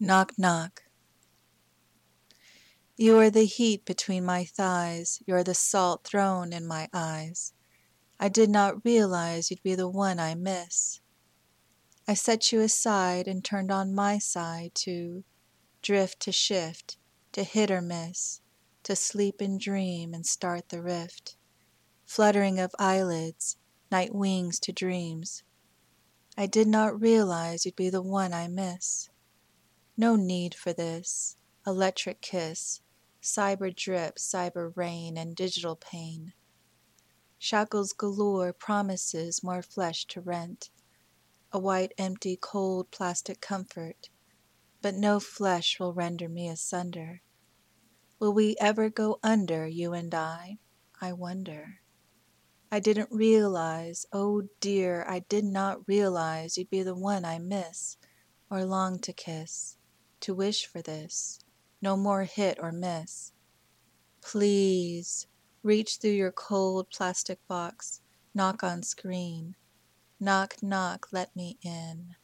Knock, knock. You are the heat between my thighs, You are the salt thrown in my eyes. I did not realize you'd be the one I miss. I set you aside and turned on my side to drift to shift, to hit or miss, to sleep and dream and start the rift. Fluttering of eyelids, night wings to dreams. I did not realize you'd be the one I miss. No need for this electric kiss, cyber drip, cyber rain, and digital pain. Shackles galore, promises more flesh to rent, a white, empty, cold plastic comfort, but no flesh will render me asunder. Will we ever go under, you and I? I wonder. I didn't realize, oh dear, I did not realize you'd be the one I miss or long to kiss to wish for this. No more hit or miss. Please reach through your cold plastic box, knock on screen. Knock, knock, let me in.